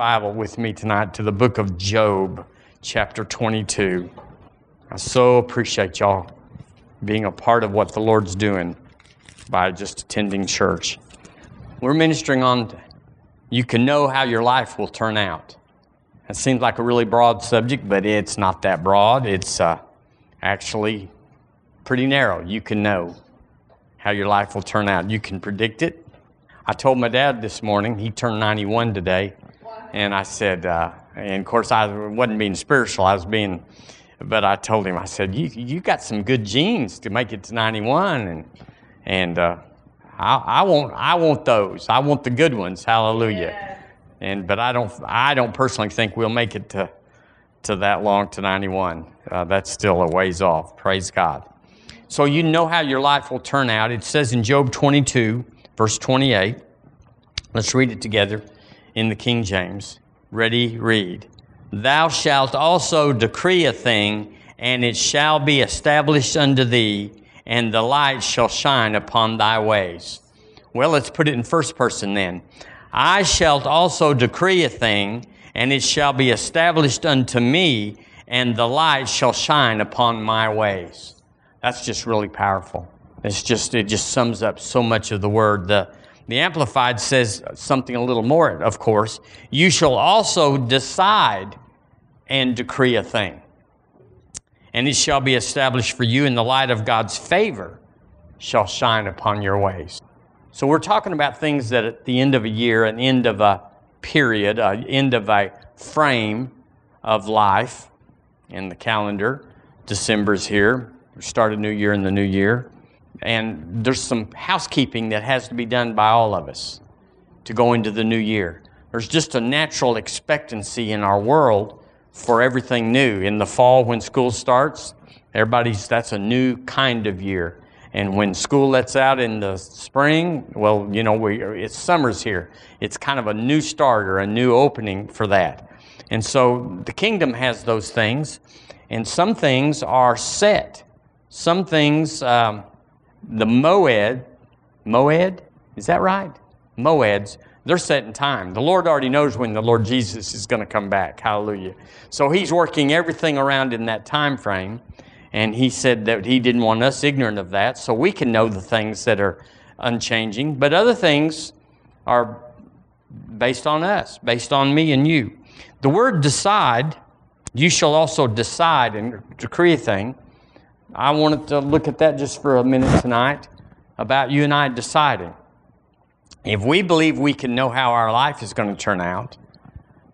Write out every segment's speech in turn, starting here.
Bible with me tonight to the book of Job, chapter 22. I so appreciate y'all being a part of what the Lord's doing by just attending church. We're ministering on you can know how your life will turn out. It seems like a really broad subject, but it's not that broad. It's uh, actually pretty narrow. You can know how your life will turn out. You can predict it. I told my dad this morning, he turned 91 today. And I said, uh, and of course, I wasn't being spiritual, I was being, but I told him, I said, you, you got some good genes to make it to 91. And, and uh, I, I, want, I want those. I want the good ones. Hallelujah. Yeah. And, but I don't, I don't personally think we'll make it to, to that long to 91. Uh, that's still a ways off. Praise God. So you know how your life will turn out. It says in Job 22, verse 28. Let's read it together in the King James. Ready, read. Thou shalt also decree a thing, and it shall be established unto thee, and the light shall shine upon thy ways. Well, let's put it in first person then. I shall also decree a thing, and it shall be established unto me, and the light shall shine upon my ways. That's just really powerful. It's just, it just sums up so much of the word. The, the Amplified says something a little more, of course. You shall also decide and decree a thing. And it shall be established for you in the light of God's favor shall shine upon your ways. So we're talking about things that at the end of a year, an end of a period, an end of a frame of life in the calendar. December's here. We start a new year in the new year. And there's some housekeeping that has to be done by all of us to go into the new year. There's just a natural expectancy in our world for everything new. In the fall, when school starts, everybody's that's a new kind of year. And when school lets out in the spring, well, you know, we, it's summer's here. It's kind of a new start or a new opening for that. And so the kingdom has those things, and some things are set. Some things, um, the Moed, Moed, is that right? Moeds, they're set in time. The Lord already knows when the Lord Jesus is going to come back. Hallelujah. So he's working everything around in that time frame. And he said that he didn't want us ignorant of that, so we can know the things that are unchanging. But other things are based on us, based on me and you. The word decide, you shall also decide and decree a thing. I wanted to look at that just for a minute tonight about you and I deciding. If we believe we can know how our life is going to turn out,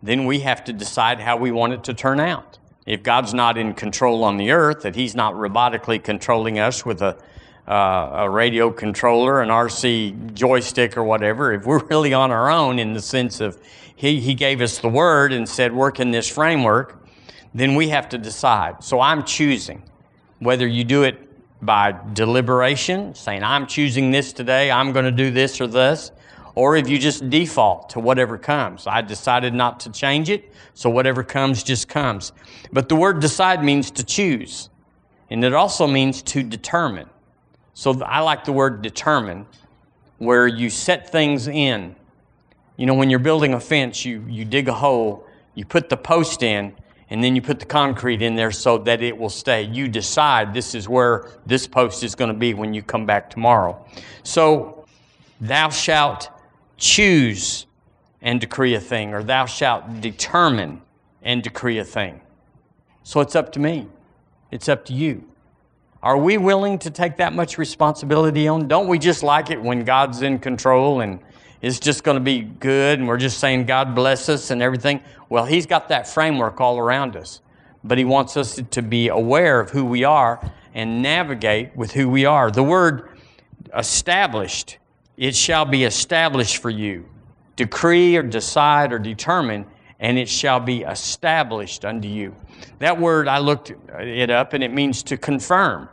then we have to decide how we want it to turn out. If God's not in control on the earth, that He's not robotically controlling us with a, uh, a radio controller, an RC joystick, or whatever, if we're really on our own in the sense of He, he gave us the Word and said, work in this framework, then we have to decide. So I'm choosing. Whether you do it by deliberation, saying, I'm choosing this today, I'm going to do this or this, or if you just default to whatever comes. I decided not to change it, so whatever comes just comes. But the word decide means to choose, and it also means to determine. So I like the word determine, where you set things in. You know, when you're building a fence, you, you dig a hole, you put the post in, and then you put the concrete in there so that it will stay. You decide this is where this post is going to be when you come back tomorrow. So, thou shalt choose and decree a thing, or thou shalt determine and decree a thing. So, it's up to me, it's up to you. Are we willing to take that much responsibility on? Don't we just like it when God's in control and it's just going to be good and we're just saying God bless us and everything. Well, He's got that framework all around us, but He wants us to be aware of who we are and navigate with who we are. The word established, it shall be established for you. Decree or decide or determine, and it shall be established unto you. That word, I looked it up, and it means to confirm.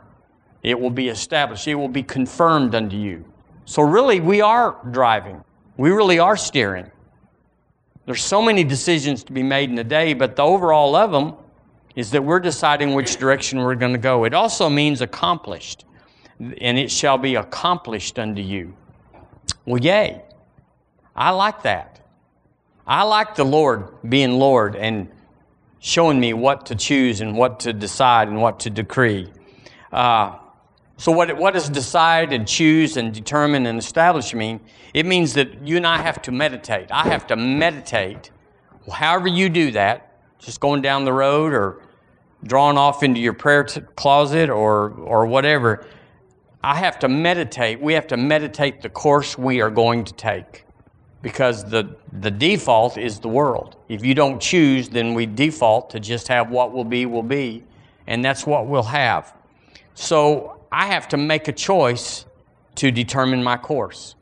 It will be established, it will be confirmed unto you. So, really, we are driving. We really are steering. There's so many decisions to be made in a day, but the overall of them is that we're deciding which direction we're going to go. It also means accomplished, and it shall be accomplished unto you. Well, yay. I like that. I like the Lord being Lord and showing me what to choose and what to decide and what to decree. Uh, so, what, what does decide and choose and determine and establish mean? It means that you and I have to meditate. I have to meditate. However, you do that, just going down the road or drawing off into your prayer t- closet or, or whatever, I have to meditate. We have to meditate the course we are going to take because the, the default is the world. If you don't choose, then we default to just have what will be, will be, and that's what we'll have. So I have to make a choice to determine my course.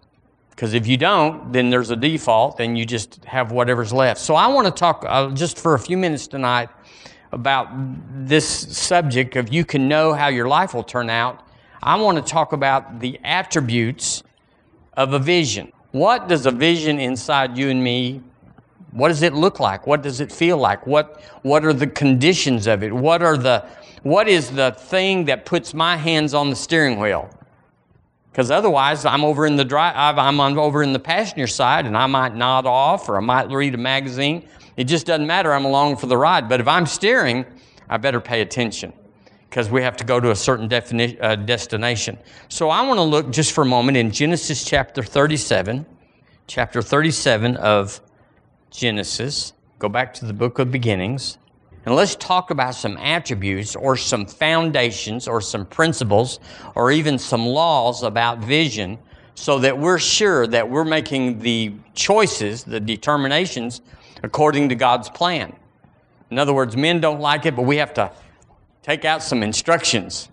Because if you don't, then there's a default, and you just have whatever's left. So I want to talk uh, just for a few minutes tonight about this subject of you can know how your life will turn out. I want to talk about the attributes of a vision. What does a vision inside you and me? What does it look like? What does it feel like? What what are the conditions of it? What are the what is the thing that puts my hands on the steering wheel? Because otherwise, I'm over in the drive, I'm over in the passenger side, and I might nod off, or I might read a magazine. It just doesn't matter. I'm along for the ride. But if I'm steering, I better pay attention because we have to go to a certain defini- uh, destination. So I want to look just for a moment in Genesis chapter 37, chapter 37 of Genesis. Go back to the book of beginnings. And let's talk about some attributes or some foundations or some principles or even some laws about vision so that we're sure that we're making the choices, the determinations, according to God's plan. In other words, men don't like it, but we have to take out some instructions.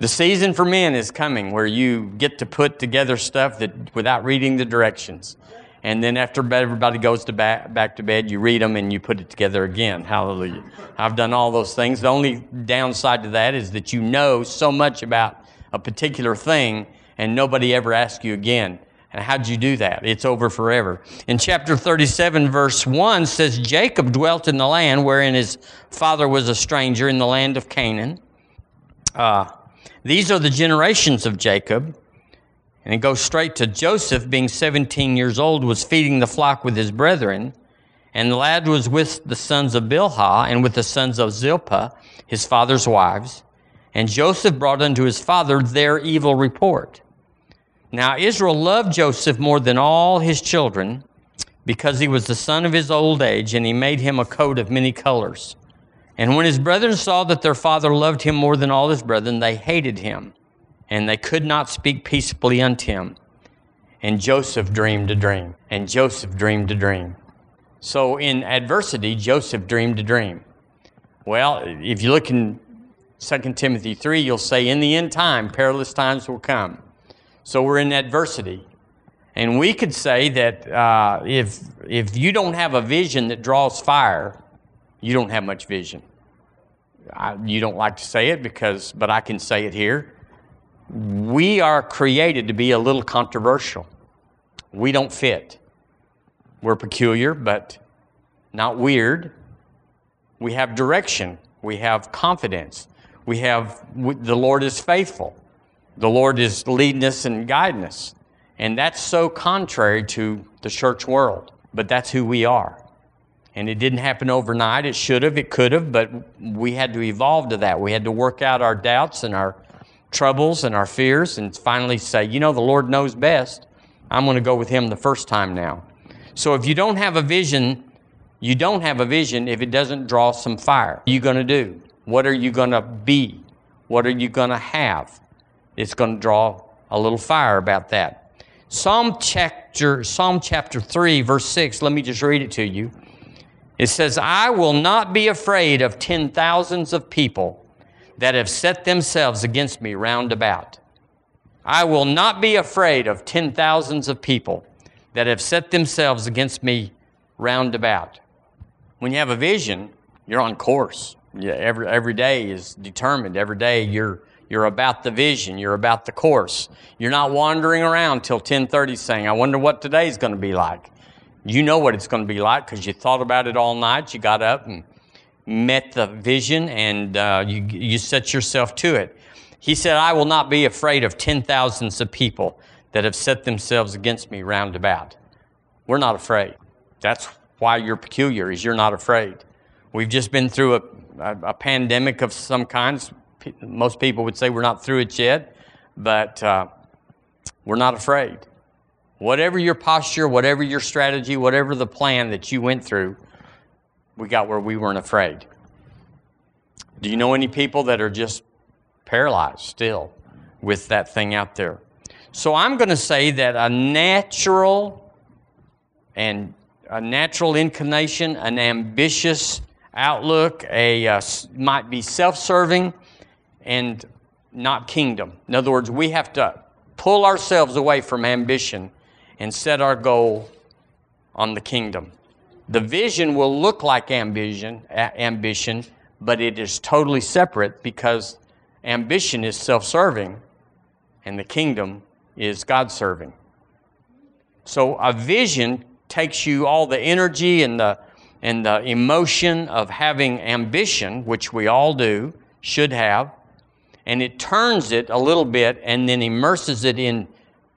The season for men is coming where you get to put together stuff that without reading the directions. And then after everybody goes to back, back to bed, you read them and you put it together again. Hallelujah. I've done all those things. The only downside to that is that you know so much about a particular thing and nobody ever asks you again. And how'd you do that? It's over forever. In chapter 37, verse 1 says, Jacob dwelt in the land wherein his father was a stranger in the land of Canaan. Uh, these are the generations of Jacob. And it goes straight to Joseph, being 17 years old, was feeding the flock with his brethren. And the lad was with the sons of Bilhah and with the sons of Zilpah, his father's wives. And Joseph brought unto his father their evil report. Now Israel loved Joseph more than all his children because he was the son of his old age, and he made him a coat of many colors. And when his brethren saw that their father loved him more than all his brethren, they hated him and they could not speak peaceably unto him. And Joseph dreamed a dream, and Joseph dreamed a dream. So in adversity, Joseph dreamed a dream. Well, if you look in 2 Timothy 3, you'll say, In the end time, perilous times will come. So we're in adversity. And we could say that uh, if, if you don't have a vision that draws fire, you don't have much vision. I, you don't like to say it because, but I can say it here we are created to be a little controversial. We don't fit. We're peculiar, but not weird. We have direction. We have confidence. We have, the Lord is faithful. The Lord is leading us and guiding us. And that's so contrary to the church world, but that's who we are. And it didn't happen overnight. It should have, it could have, but we had to evolve to that. We had to work out our doubts and our troubles and our fears and finally say, you know, the Lord knows best. I'm going to go with Him the first time now. So if you don't have a vision, you don't have a vision if it doesn't draw some fire. What are you going to do? What are you going to be? What are you going to have? It's going to draw a little fire about that. Psalm chapter, Psalm chapter 3, verse 6, let me just read it to you. It says, I will not be afraid of ten thousands of people that have set themselves against me round about. I will not be afraid of ten thousands of people that have set themselves against me round about. When you have a vision, you're on course. Yeah, every, every day is determined. Every day you're, you're about the vision. You're about the course. You're not wandering around till 1030 saying, I wonder what today's going to be like. You know what it's going to be like because you thought about it all night. You got up and met the vision and uh, you, you set yourself to it. He said, I will not be afraid of ten thousands of people that have set themselves against me round about. We're not afraid. That's, why you're peculiar, is you're not afraid. We've just been through a, a, a pandemic of some kinds. Most people would say we're not through it yet, but uh, we're not afraid. Whatever your posture, whatever your strategy, whatever the plan that you went through, we got where we weren't afraid. Do you know any people that are just paralyzed still with that thing out there? So I'm going to say that a natural and a natural inclination, an ambitious outlook, a uh, might be self-serving and not kingdom. In other words, we have to pull ourselves away from ambition and set our goal on the kingdom. The vision will look like ambition, ambition, but it is totally separate because ambition is self-serving and the kingdom is God-serving. So a vision takes you all the energy and the and the emotion of having ambition, which we all do, should have, and it turns it a little bit and then immerses it in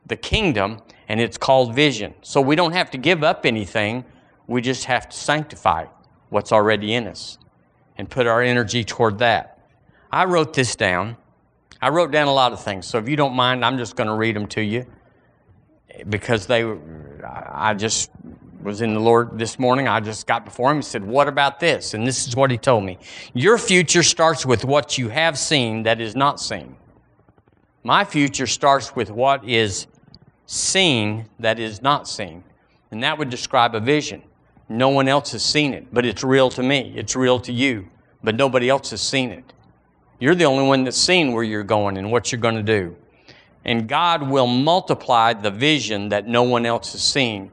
the kingdom, and it's called vision. So we don't have to give up anything, we just have to sanctify what's already in us and put our energy toward that. I wrote this down. I wrote down a lot of things, so if you don't mind, I'm just going to read them to you because they, I just was in the Lord this morning. I just got before him and said, What about this? And this is what he told me Your future starts with what you have seen that is not seen. My future starts with what is seen that is not seen. And that would describe a vision. No one else has seen it, but it's real to me. It's real to you, but nobody else has seen it. You're the only one that's seen where you're going and what you're going to do. And God will multiply the vision that no one else has seen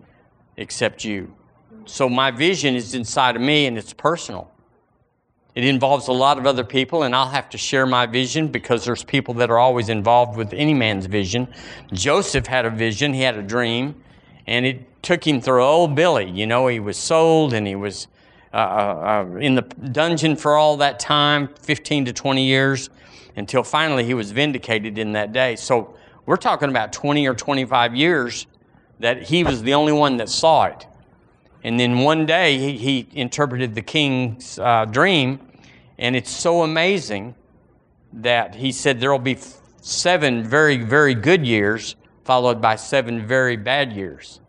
except you. So my vision is inside of me and it's personal. It involves a lot of other people, and I'll have to share my vision because there's people that are always involved with any man's vision. Joseph had a vision, he had a dream, and it took him through old Billy. You know, he was sold and he was uh, uh, uh in the dungeon for all that time 15 to 20 years until finally he was vindicated in that day. So we're talking about 20 or 25 years that he was the only one that saw it. And then one day he, he interpreted the king's uh, dream, and it's so amazing that he said there will be seven very, very good years followed by seven very bad years.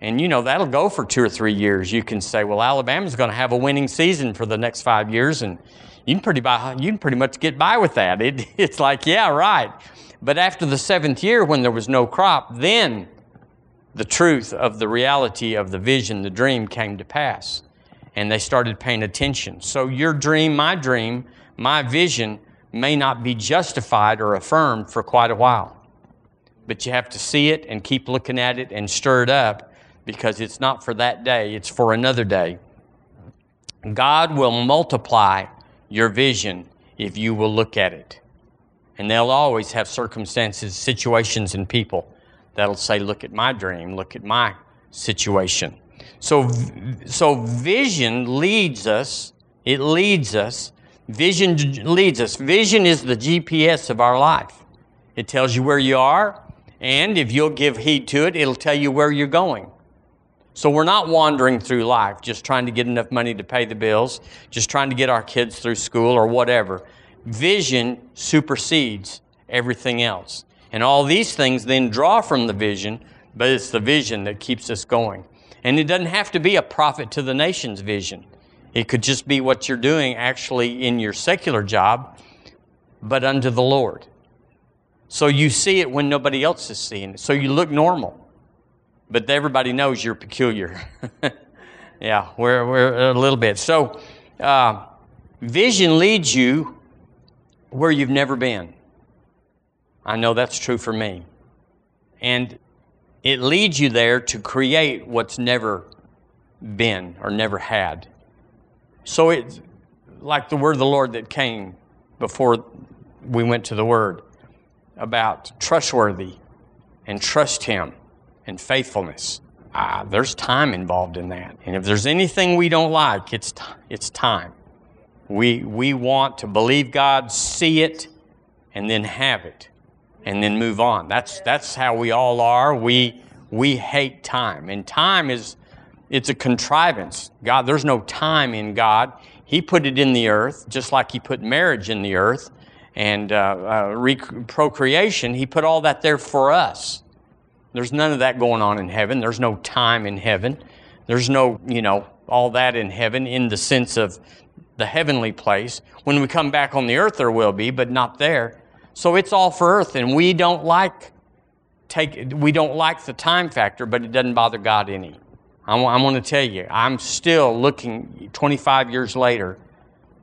And you know, that'll go for two or three years. You can say, well, Alabama's going to have a winning season for the next five years, and you can pretty, buy, you can pretty much get by with that. It, it's like, yeah, right. But after the seventh year, when there was no crop, then the truth of the reality of the vision, the dream came to pass. And they started paying attention. So, your dream, my dream, my vision may not be justified or affirmed for quite a while. But you have to see it and keep looking at it and stir it up because it's not for that day, it's for another day. God will multiply your vision if you will look at it. And they'll always have circumstances, situations, and people that'll say, Look at my dream, look at my situation. So, so vision leads us, it leads us. Vision leads us. Vision is the GPS of our life. It tells you where you are, and if you'll give heed to it, it'll tell you where you're going. So we're not wandering through life just trying to get enough money to pay the bills, just trying to get our kids through school or whatever. Vision supersedes everything else. And all these things then draw from the vision, but it's the vision that keeps us going. And it doesn't have to be a prophet to the nation's vision. It could just be what you're doing actually in your secular job, but unto the Lord. So you see it when nobody else is seeing it. So you look normal, but everybody knows you're peculiar. yeah, we're, we're a little bit. So uh, vision leads you where you've never been. I know that's true for me. And it leads you there to create what's never been or never had. So it's like the word of the Lord that came before we went to the word about trustworthy and trust Him and faithfulness. Ah, there's time involved in that. And if there's anything we don't like, it's, t- it's time. We, we want to believe God, see it, and then have it and then move on. That's, that's how we all are. We, we hate time. And time is, It's a contrivance. God, there's no time in God. He put it in the earth, just like He put marriage in the earth and uh, uh, procreation. He put all that there for us. There's none of that going on in heaven. There's no time in heaven. There's no, you know, all that in heaven in the sense of the heavenly place. When we come back on the earth, there will be, but not there. So it's all for earth, and we don't like take we don't like the time factor, but it doesn't bother God any. I'm, going to tell you, I'm still looking 25 years later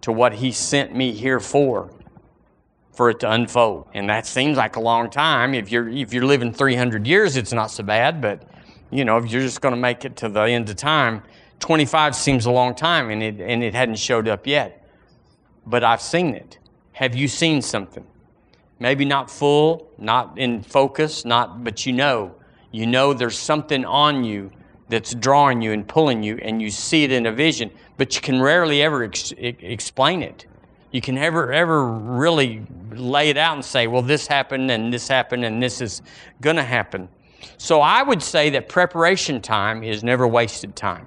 to what He sent me here for, for it to unfold. And that seems like a long time. If you're if you're living 300 years, it's not so bad. But you know, if you're just going to make it to the end of time, 25 seems a long time, and it and it hadn't showed up yet. But I've seen it. Have you seen something? Maybe not full, not in focus, not, but you know, you know there's something on you that's drawing you and pulling you, and you see it in a vision, but you can rarely ever ex- explain it. You can never ever really lay it out and say, well, this happened and this happened and this is going to happen. So I would say that preparation time is never wasted time.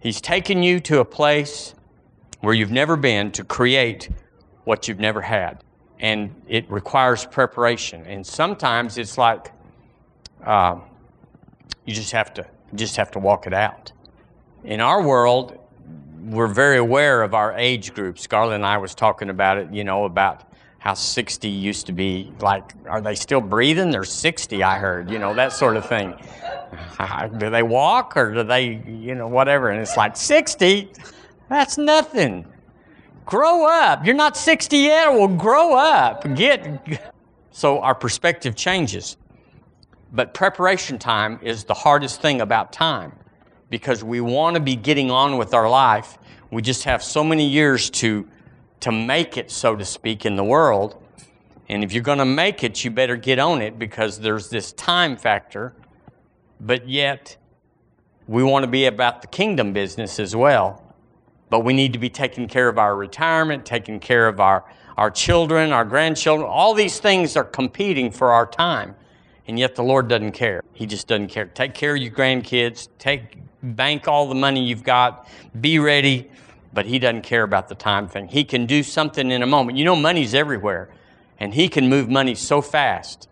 He's taken you to a place where you've never been to create what you've never had. And it requires preparation. And sometimes it's like uh, you just have to just have to walk it out. In our world, we're very aware of our age group. Scarlett and I was talking about it, you know, about how 60 used to be like, are they still breathing? They're 60, I heard, you know, that sort of thing. do they walk or do they, you know, whatever? And it's like, 60? That's nothing. Grow up. You're not 60 yet. Well, grow up. Get. So our perspective changes. But preparation time is the hardest thing about time because we want to be getting on with our life. We just have so many years to, to make it, so to speak, in the world. And if you're going to make it, you better get on it because there's this time factor. But yet, we want to be about the kingdom business as well. But we need to be taking care of our retirement, taking care of our, our children, our grandchildren. All these things are competing for our time. And yet the Lord doesn't care. He just doesn't care. Take care of your grandkids, take bank all the money you've got, be ready, but he doesn't care about the time thing. He can do something in a moment. You know money's everywhere, and he can move money so fast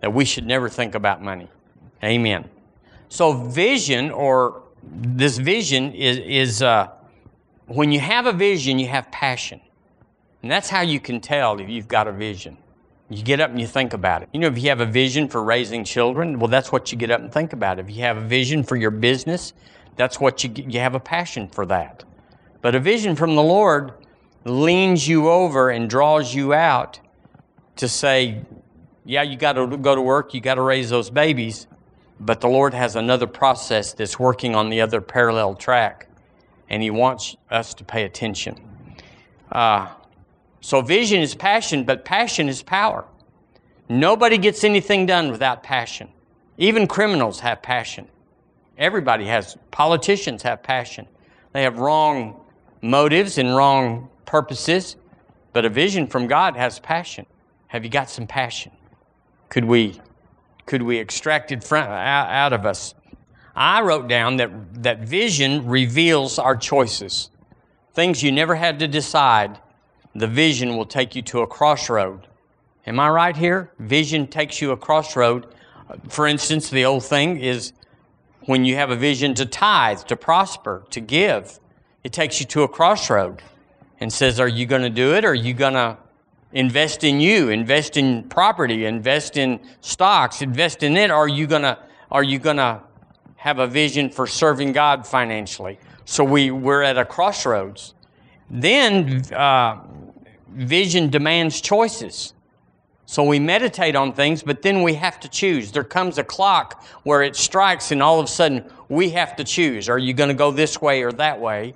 that we should never think about money. Amen. So vision or this vision is, is uh, when you have a vision, you have passion. And that's how you can tell if you've got a vision. You get up and you think about it. You know, if you have a vision for raising children, well, that's what you get up and think about. If you have a vision for your business, that's what you you have a passion for that. But a vision from the Lord leans you over and draws you out to say, yeah, you got to go to work, you got to raise those babies, but the Lord has another process that's working on the other parallel track, and He wants us to pay attention. Uh, so vision is passion, but passion is power. Nobody gets anything done without passion. Even criminals have passion. Everybody has, politicians have passion. They have wrong motives and wrong purposes, but a vision from God has passion. Have you got some passion? Could we, could we extract it from, out, of us? I wrote down that, that vision reveals our choices. Things you never had to decide the vision will take you to a crossroad. Am I right here? Vision takes you a crossroad. For instance, the old thing is when you have a vision to tithe, to prosper, to give, it takes you to a crossroad and says, Are you going to do it? Or are you going to invest in you, invest in property, invest in stocks, invest in it? Or are you going to, are you going to have a vision for serving God financially? So we, we're at a crossroads. Then uh, vision demands choices. So we meditate on things, but then we have to choose. There comes a clock where it strikes, and all of a sudden we have to choose. Are you going to go this way or that way?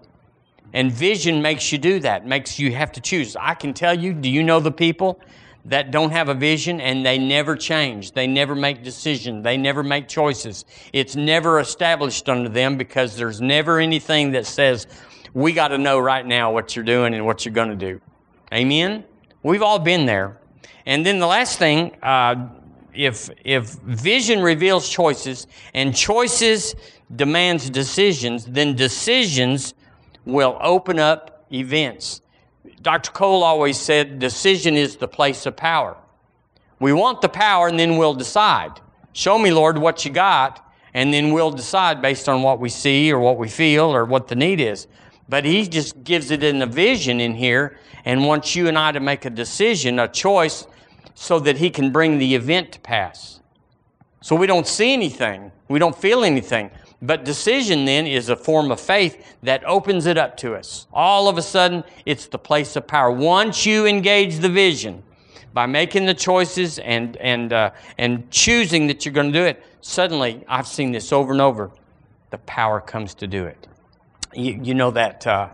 And vision makes you do that, makes you have to choose. I can tell you, do you know the people that don't have a vision and they never change? They never make decisions. They never make choices. It's never established under them because there's never anything that says, we got to know right now what you're doing and what you're going to do. Amen? We've all been there. And then the last thing, uh, if, if vision reveals choices and choices demands decisions, then decisions will open up events. Dr. Cole always said decision is the place of power. We want the power and then we'll decide. Show me, Lord, what you got, and then we'll decide based on what we see or what we feel or what the need is. But he just gives it in a vision in here and wants you and I to make a decision, a choice, so that he can bring the event to pass. So we don't see anything, we don't feel anything. But decision then is a form of faith that opens it up to us. All of a sudden, it's the place of power. Once you engage the vision, by making the choices and, and, uh, and choosing that you're going to do it, suddenly, I've seen this over and over, the power comes to do it. You, you know that, uh,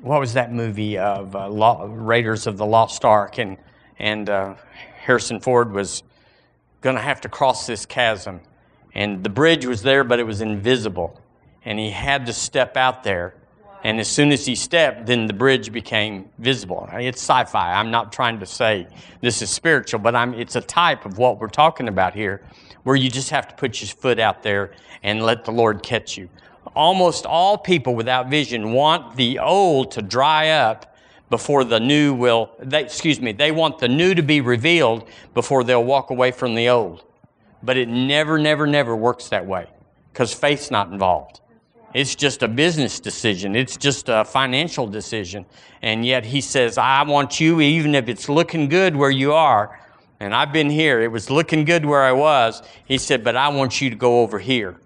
what was that movie of uh, Law, Raiders of the Lost Ark? And, and uh, Harrison Ford was going to have to cross this chasm. And the bridge was there, but it was invisible. And he had to step out there and as soon as he stepped, then the bridge became visible. It's sci fi. I'm not trying to say this is spiritual, but I'm, it's a type of what we're talking about here, where you just have to put your foot out there and let the Lord catch you. Almost all people without vision want the old to dry up before the new will, they, excuse me, they want the new to be revealed before they'll walk away from the old. But it never, never, never works that way because faith's not involved. It's just a business decision. It's just a financial decision. And yet he says, I want you, even if it's looking good where you are, and I've been here, it was looking good where I was. He said, but I want you to go over here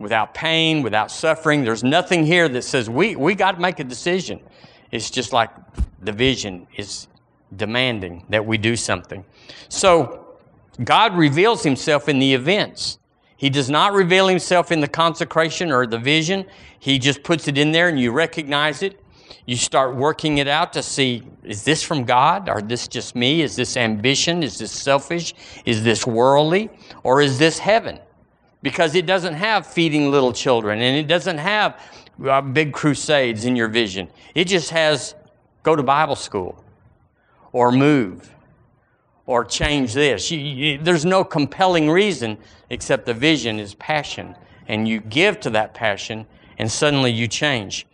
without pain, without suffering. There's nothing here that says we, we got to make a decision. It's just like the vision is demanding that we do something. So God reveals himself in the events. He does not reveal himself in the consecration or the vision. He just puts it in there and you recognize it. You start working it out to see is this from God? Or this just me? Is this ambition? Is this selfish? Is this worldly? Or is this heaven? Because it doesn't have feeding little children and it doesn't have uh, big crusades in your vision. It just has go to Bible school or move or change this. You, you, there's no compelling reason except the vision is passion. And you give to that passion, and suddenly you change.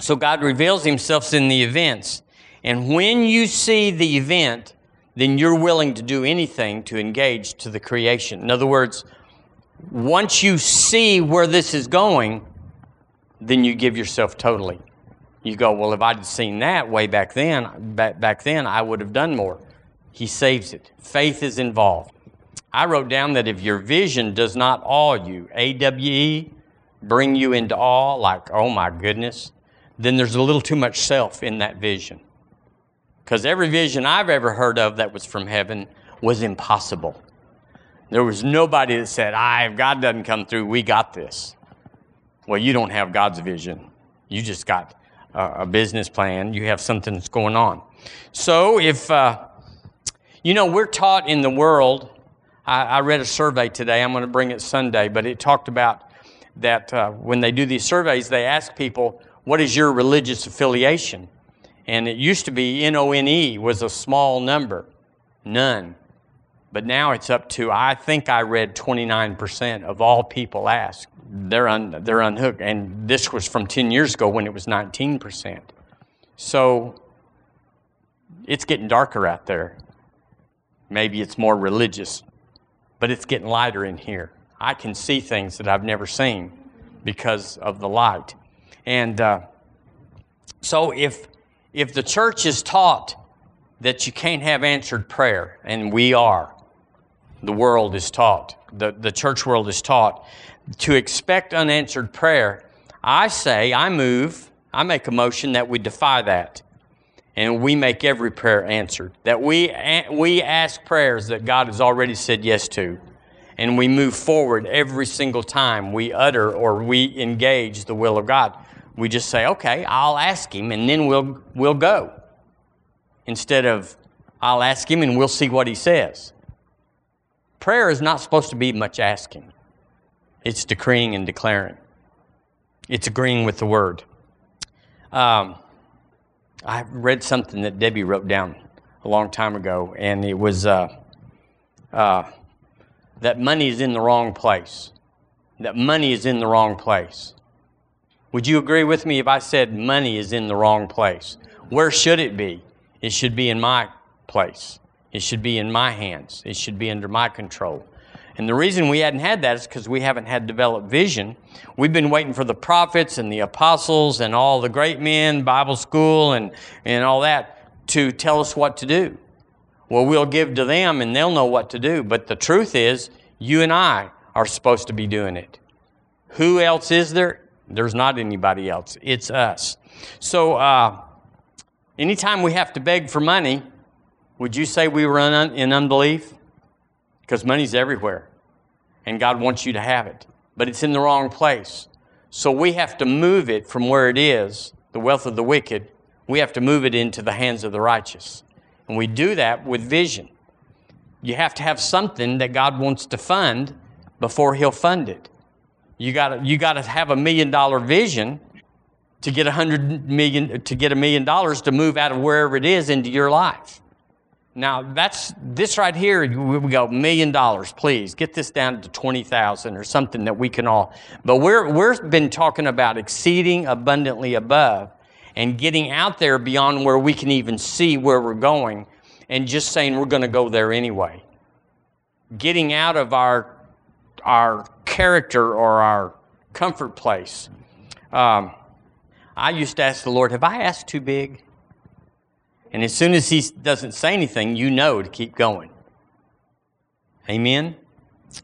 So God reveals Himself in the events. And when you see the event, then you're willing to do anything to engage to the creation. In other words, once you see where this is going, then you give yourself totally. You go, well, if I'd seen that way back then, back, back then, I would have done more. He saves it. Faith is involved. I wrote down that if your vision does not awe you, AWE, bring you into awe, like, oh my goodness, then there's a little too much self in that vision. Because every vision I've ever heard of that was from heaven was impossible. There was nobody that said, ah, if God doesn't come through, we got this. Well, you don't have God's vision. You just got a, a business plan. You have something that's going on. So if, uh, you know, we're taught in the world I, I read a survey today. I'm going to bring it Sunday, but it talked about that uh, when they do these surveys, they ask people, "What is your religious affiliation?" And it used to be N O N E was a small number, none. But now it's up to, I think I read 29% of all people asked. They're, un, they're unhooked. And this was from 10 years ago when it was 19%. So it's getting darker out there. Maybe it's more religious but it's getting lighter in here. I can see things that I've never seen because of the light. And uh, so if, if the church is taught that you can't have answered prayer, and we are, the world is taught, the, the church world is taught, to expect unanswered prayer, I say, I move, I make a motion that we defy that and we make every prayer answered. That we, we ask prayers that God has already said yes to, and we move forward every single time we utter or we engage the will of God. We just say, okay, I'll ask Him, and then we'll, we'll go. Instead of, I'll ask Him and we'll see what He says. Prayer is not supposed to be much asking, it's decreeing and declaring, it's agreeing with the Word. Um, I read something that Debbie wrote down a long time ago, and it was uh, uh, that money is in the wrong place. that money is in the wrong place. Would you agree with me if I said money is in the wrong place? Where should it be? It should be in my place. It should be in my hands. It should be under my control. And the reason we hadn't had that is because we haven't had developed vision. We've been waiting for the prophets and the apostles and all the great men, Bible school and, and all that to tell us what to do. Well, we'll give to them and they'll know what to do. But the truth is, you and I are supposed to be doing it. Who else is there? There's not anybody else. It's us. So, uh, anytime we have to beg for money, would you say we run in unbelief? because money's everywhere and God wants you to have it, but it's in the wrong place. So we have to move it from where it is, the wealth of the wicked, we have to move it into the hands of the righteous. And we do that with vision. You have to have something that God wants to fund before He'll fund it. You got you got to have a million dollar vision to get a hundred million to get a million dollars to move out of wherever it is into your life. Now that's this right here. We go million dollars. Please get this down to twenty thousand or something that we can all. But we're we've been talking about exceeding abundantly above and getting out there beyond where we can even see where we're going, and just saying we're going to go there anyway. Getting out of our our character or our comfort place. Um, I used to ask the Lord, "Have I asked too big?" And as soon as he doesn't say anything, you know to keep going. Amen?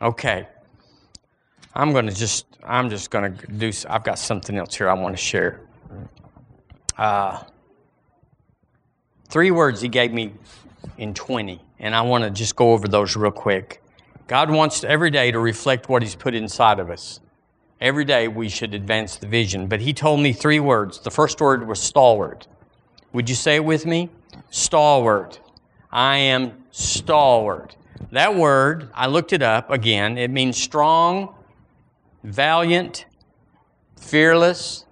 Okay. I'm going to just, I'm just going to do, I've got something else here I want to share. Uh, three words he gave me in 20, and I want to just go over those real quick. God wants every day to reflect what he's put inside of us. Every day we should advance the vision. But he told me three words. The first word was stalwart. Would you say it with me? Stalwart. I am stalwart. That word, I looked it up again. It means strong, valiant, fearless,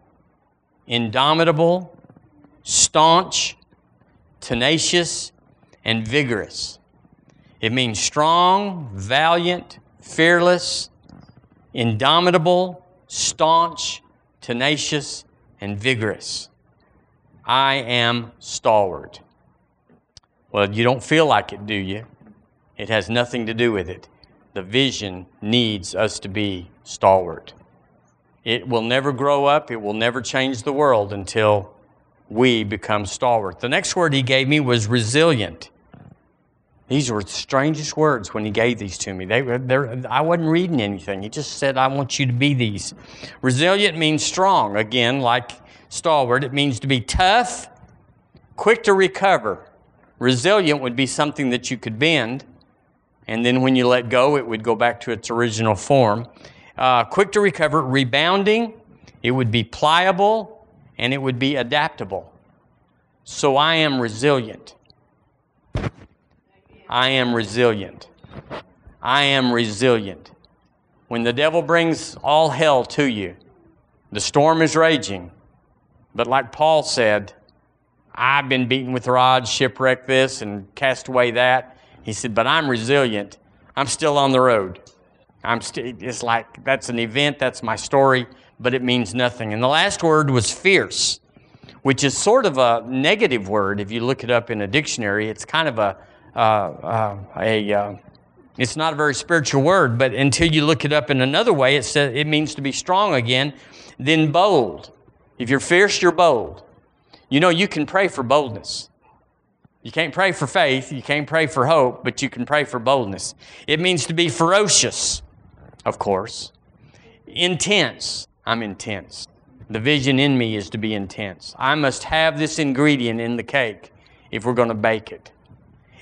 indomitable, staunch, tenacious, and vigorous. It means strong, valiant, fearless, indomitable, staunch, tenacious, and vigorous. I am stalwart. Well, you don't feel like it, do you? It has nothing to do with it. The vision needs us to be stalwart. It will never grow up, it will never change the world until we become stalwart. The next word he gave me was resilient. These were the strangest words when he gave these to me. They were, I wasn't reading anything. He just said, I want you to be these. Resilient means strong. Again, like stalwart. It means to be tough, quick to recover. Resilient would be something that you could bend, and then when you let go, it would go back to its original form. Uh, quick to recover, rebounding, it would be pliable, and it would be adaptable. So I am resilient. I am resilient. I am resilient. When the devil brings all hell to you, the storm is raging, but like Paul said, I've been beaten with rods, shipwrecked this, and cast away that. He said, but I'm resilient. I'm still on the road. I'm st- it's like that's an event, that's my story, but it means nothing. And the last word was fierce, which is sort of a negative word. If you look it up in a dictionary, it's kind of a, uh, uh, a uh, it's not a very spiritual word, but until you look it up in another way, it says it means to be strong again, then bold. If you're fierce, you're bold. You know, you can pray for boldness. You can't pray for faith, you can't pray for hope, but you can pray for boldness. It means to be ferocious, of course. Intense. I'm intense. The vision in me is to be intense. I must have this ingredient in the cake if we're going to bake it.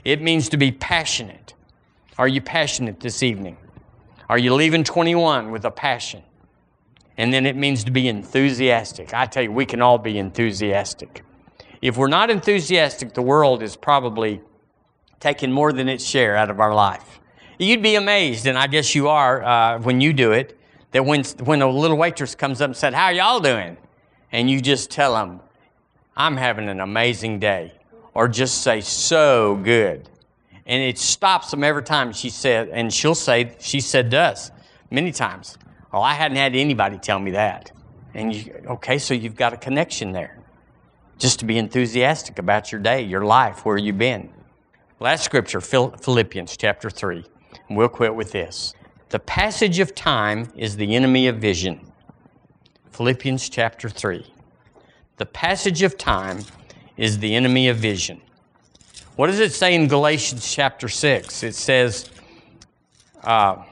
It means to be passionate. Are you passionate this evening? Are you leaving 21 with a passion? And then it means to be enthusiastic. I tell you, we can all be enthusiastic. If we're not enthusiastic, the world is probably taking more than its share out of our life. You'd be amazed, and I guess you are uh, when you do it, that when, when a little waitress comes up and said, How y'all doing? And you just tell them, I'm having an amazing day. Or just say, So good. And it stops them every time she said, and she'll say, She said to us many times, Well, I hadn't had anybody tell me that. And you, okay, so you've got a connection there. Just to be enthusiastic about your day, your life, where you've been. Last scripture, Philippians chapter 3. And we'll quit with this. The passage of time is the enemy of vision. Philippians chapter 3. The passage of time is the enemy of vision. What does it say in Galatians chapter 6? It says, uh,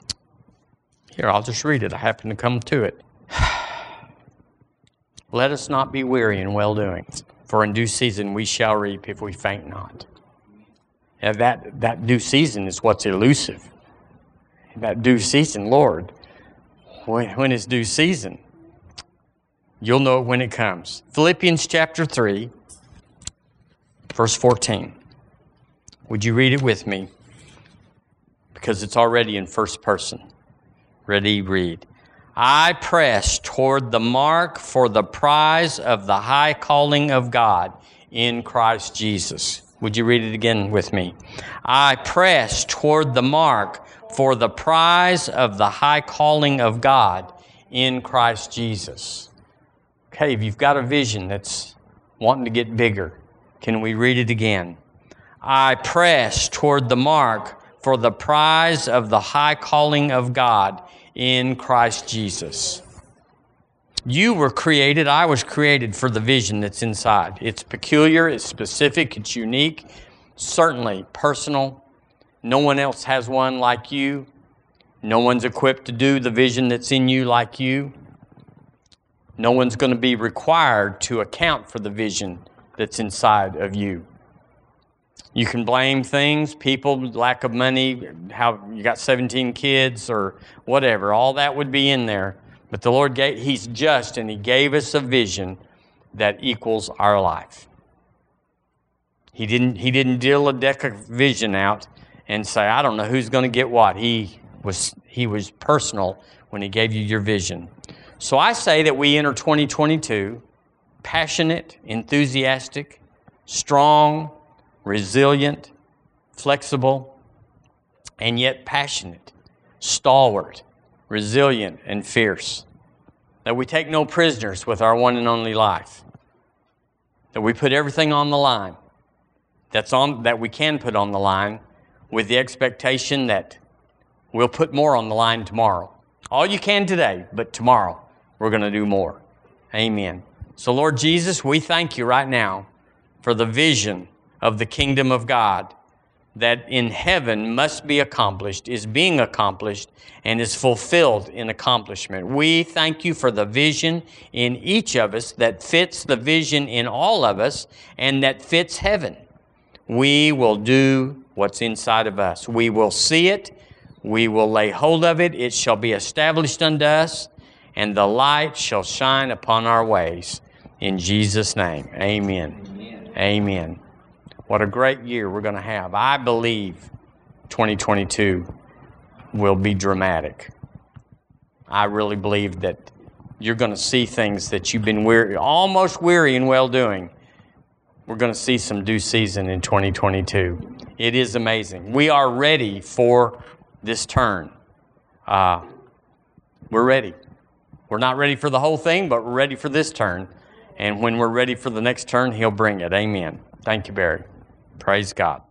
here, I'll just read it. I happen to come to it. Let us not be weary in well doing, for in due season we shall reap if we faint not. And that, that due season is what's elusive. That due season, Lord, when, when is due season? You'll know when it comes. Philippians chapter 3, verse 14. Would you read it with me? Because it's already in first person. Ready, read. I press toward the mark for the prize of the high calling of God in Christ Jesus. Would you read it again with me? I press toward the mark for the prize of the high calling of God in Christ Jesus. Okay, if you've got a vision that's wanting to get bigger, can we read it again? I press toward the mark for the prize of the high calling of God in Christ Jesus. You were created, I was created for the vision that's inside. It's peculiar, it's specific, it's unique, certainly personal. No one else has one like you. No one's equipped to do the vision that's in you like you. No one's going to be required to account for the vision that's inside of you. You can blame things, people, lack of money, how you got 17 kids or whatever. All that would be in there. But the Lord gave, He's just and He gave us a vision that equals our life. He didn't, he didn't deal a deck of vision out and say, I don't know who's going to get what. He was, he was personal when He gave you your vision. So I say that we enter 2022 passionate, enthusiastic, strong, resilient, flexible, and yet passionate, stalwart, resilient, and fierce. That we take no prisoners with our one and only life. That we put everything on the line that's on, that we can put on the line with the expectation that we'll put more on the line tomorrow. All you can today, but tomorrow we're going to do more. Amen. So, Lord Jesus, we thank you right now for the vision of the kingdom of God that in heaven must be accomplished, is being accomplished, and is fulfilled in accomplishment. We thank you for the vision in each of us that fits the vision in all of us and that fits heaven. We will do what's inside of us. We will see it. We will lay hold of it. It shall be established unto us, and the light shall shine upon our ways. In Jesus' name, amen. Amen. amen. What a great year we're going to have. I believe 2022 will be dramatic. I really believe that you're going to see things that you've been weary, almost weary in well doing. We're going to see some due season in 2022. It is amazing. We are ready for this turn. Uh, we're ready. We're not ready for the whole thing, but we're ready for this turn. And when we're ready for the next turn, He'll bring it. Amen. Thank you, Barry. Praise God.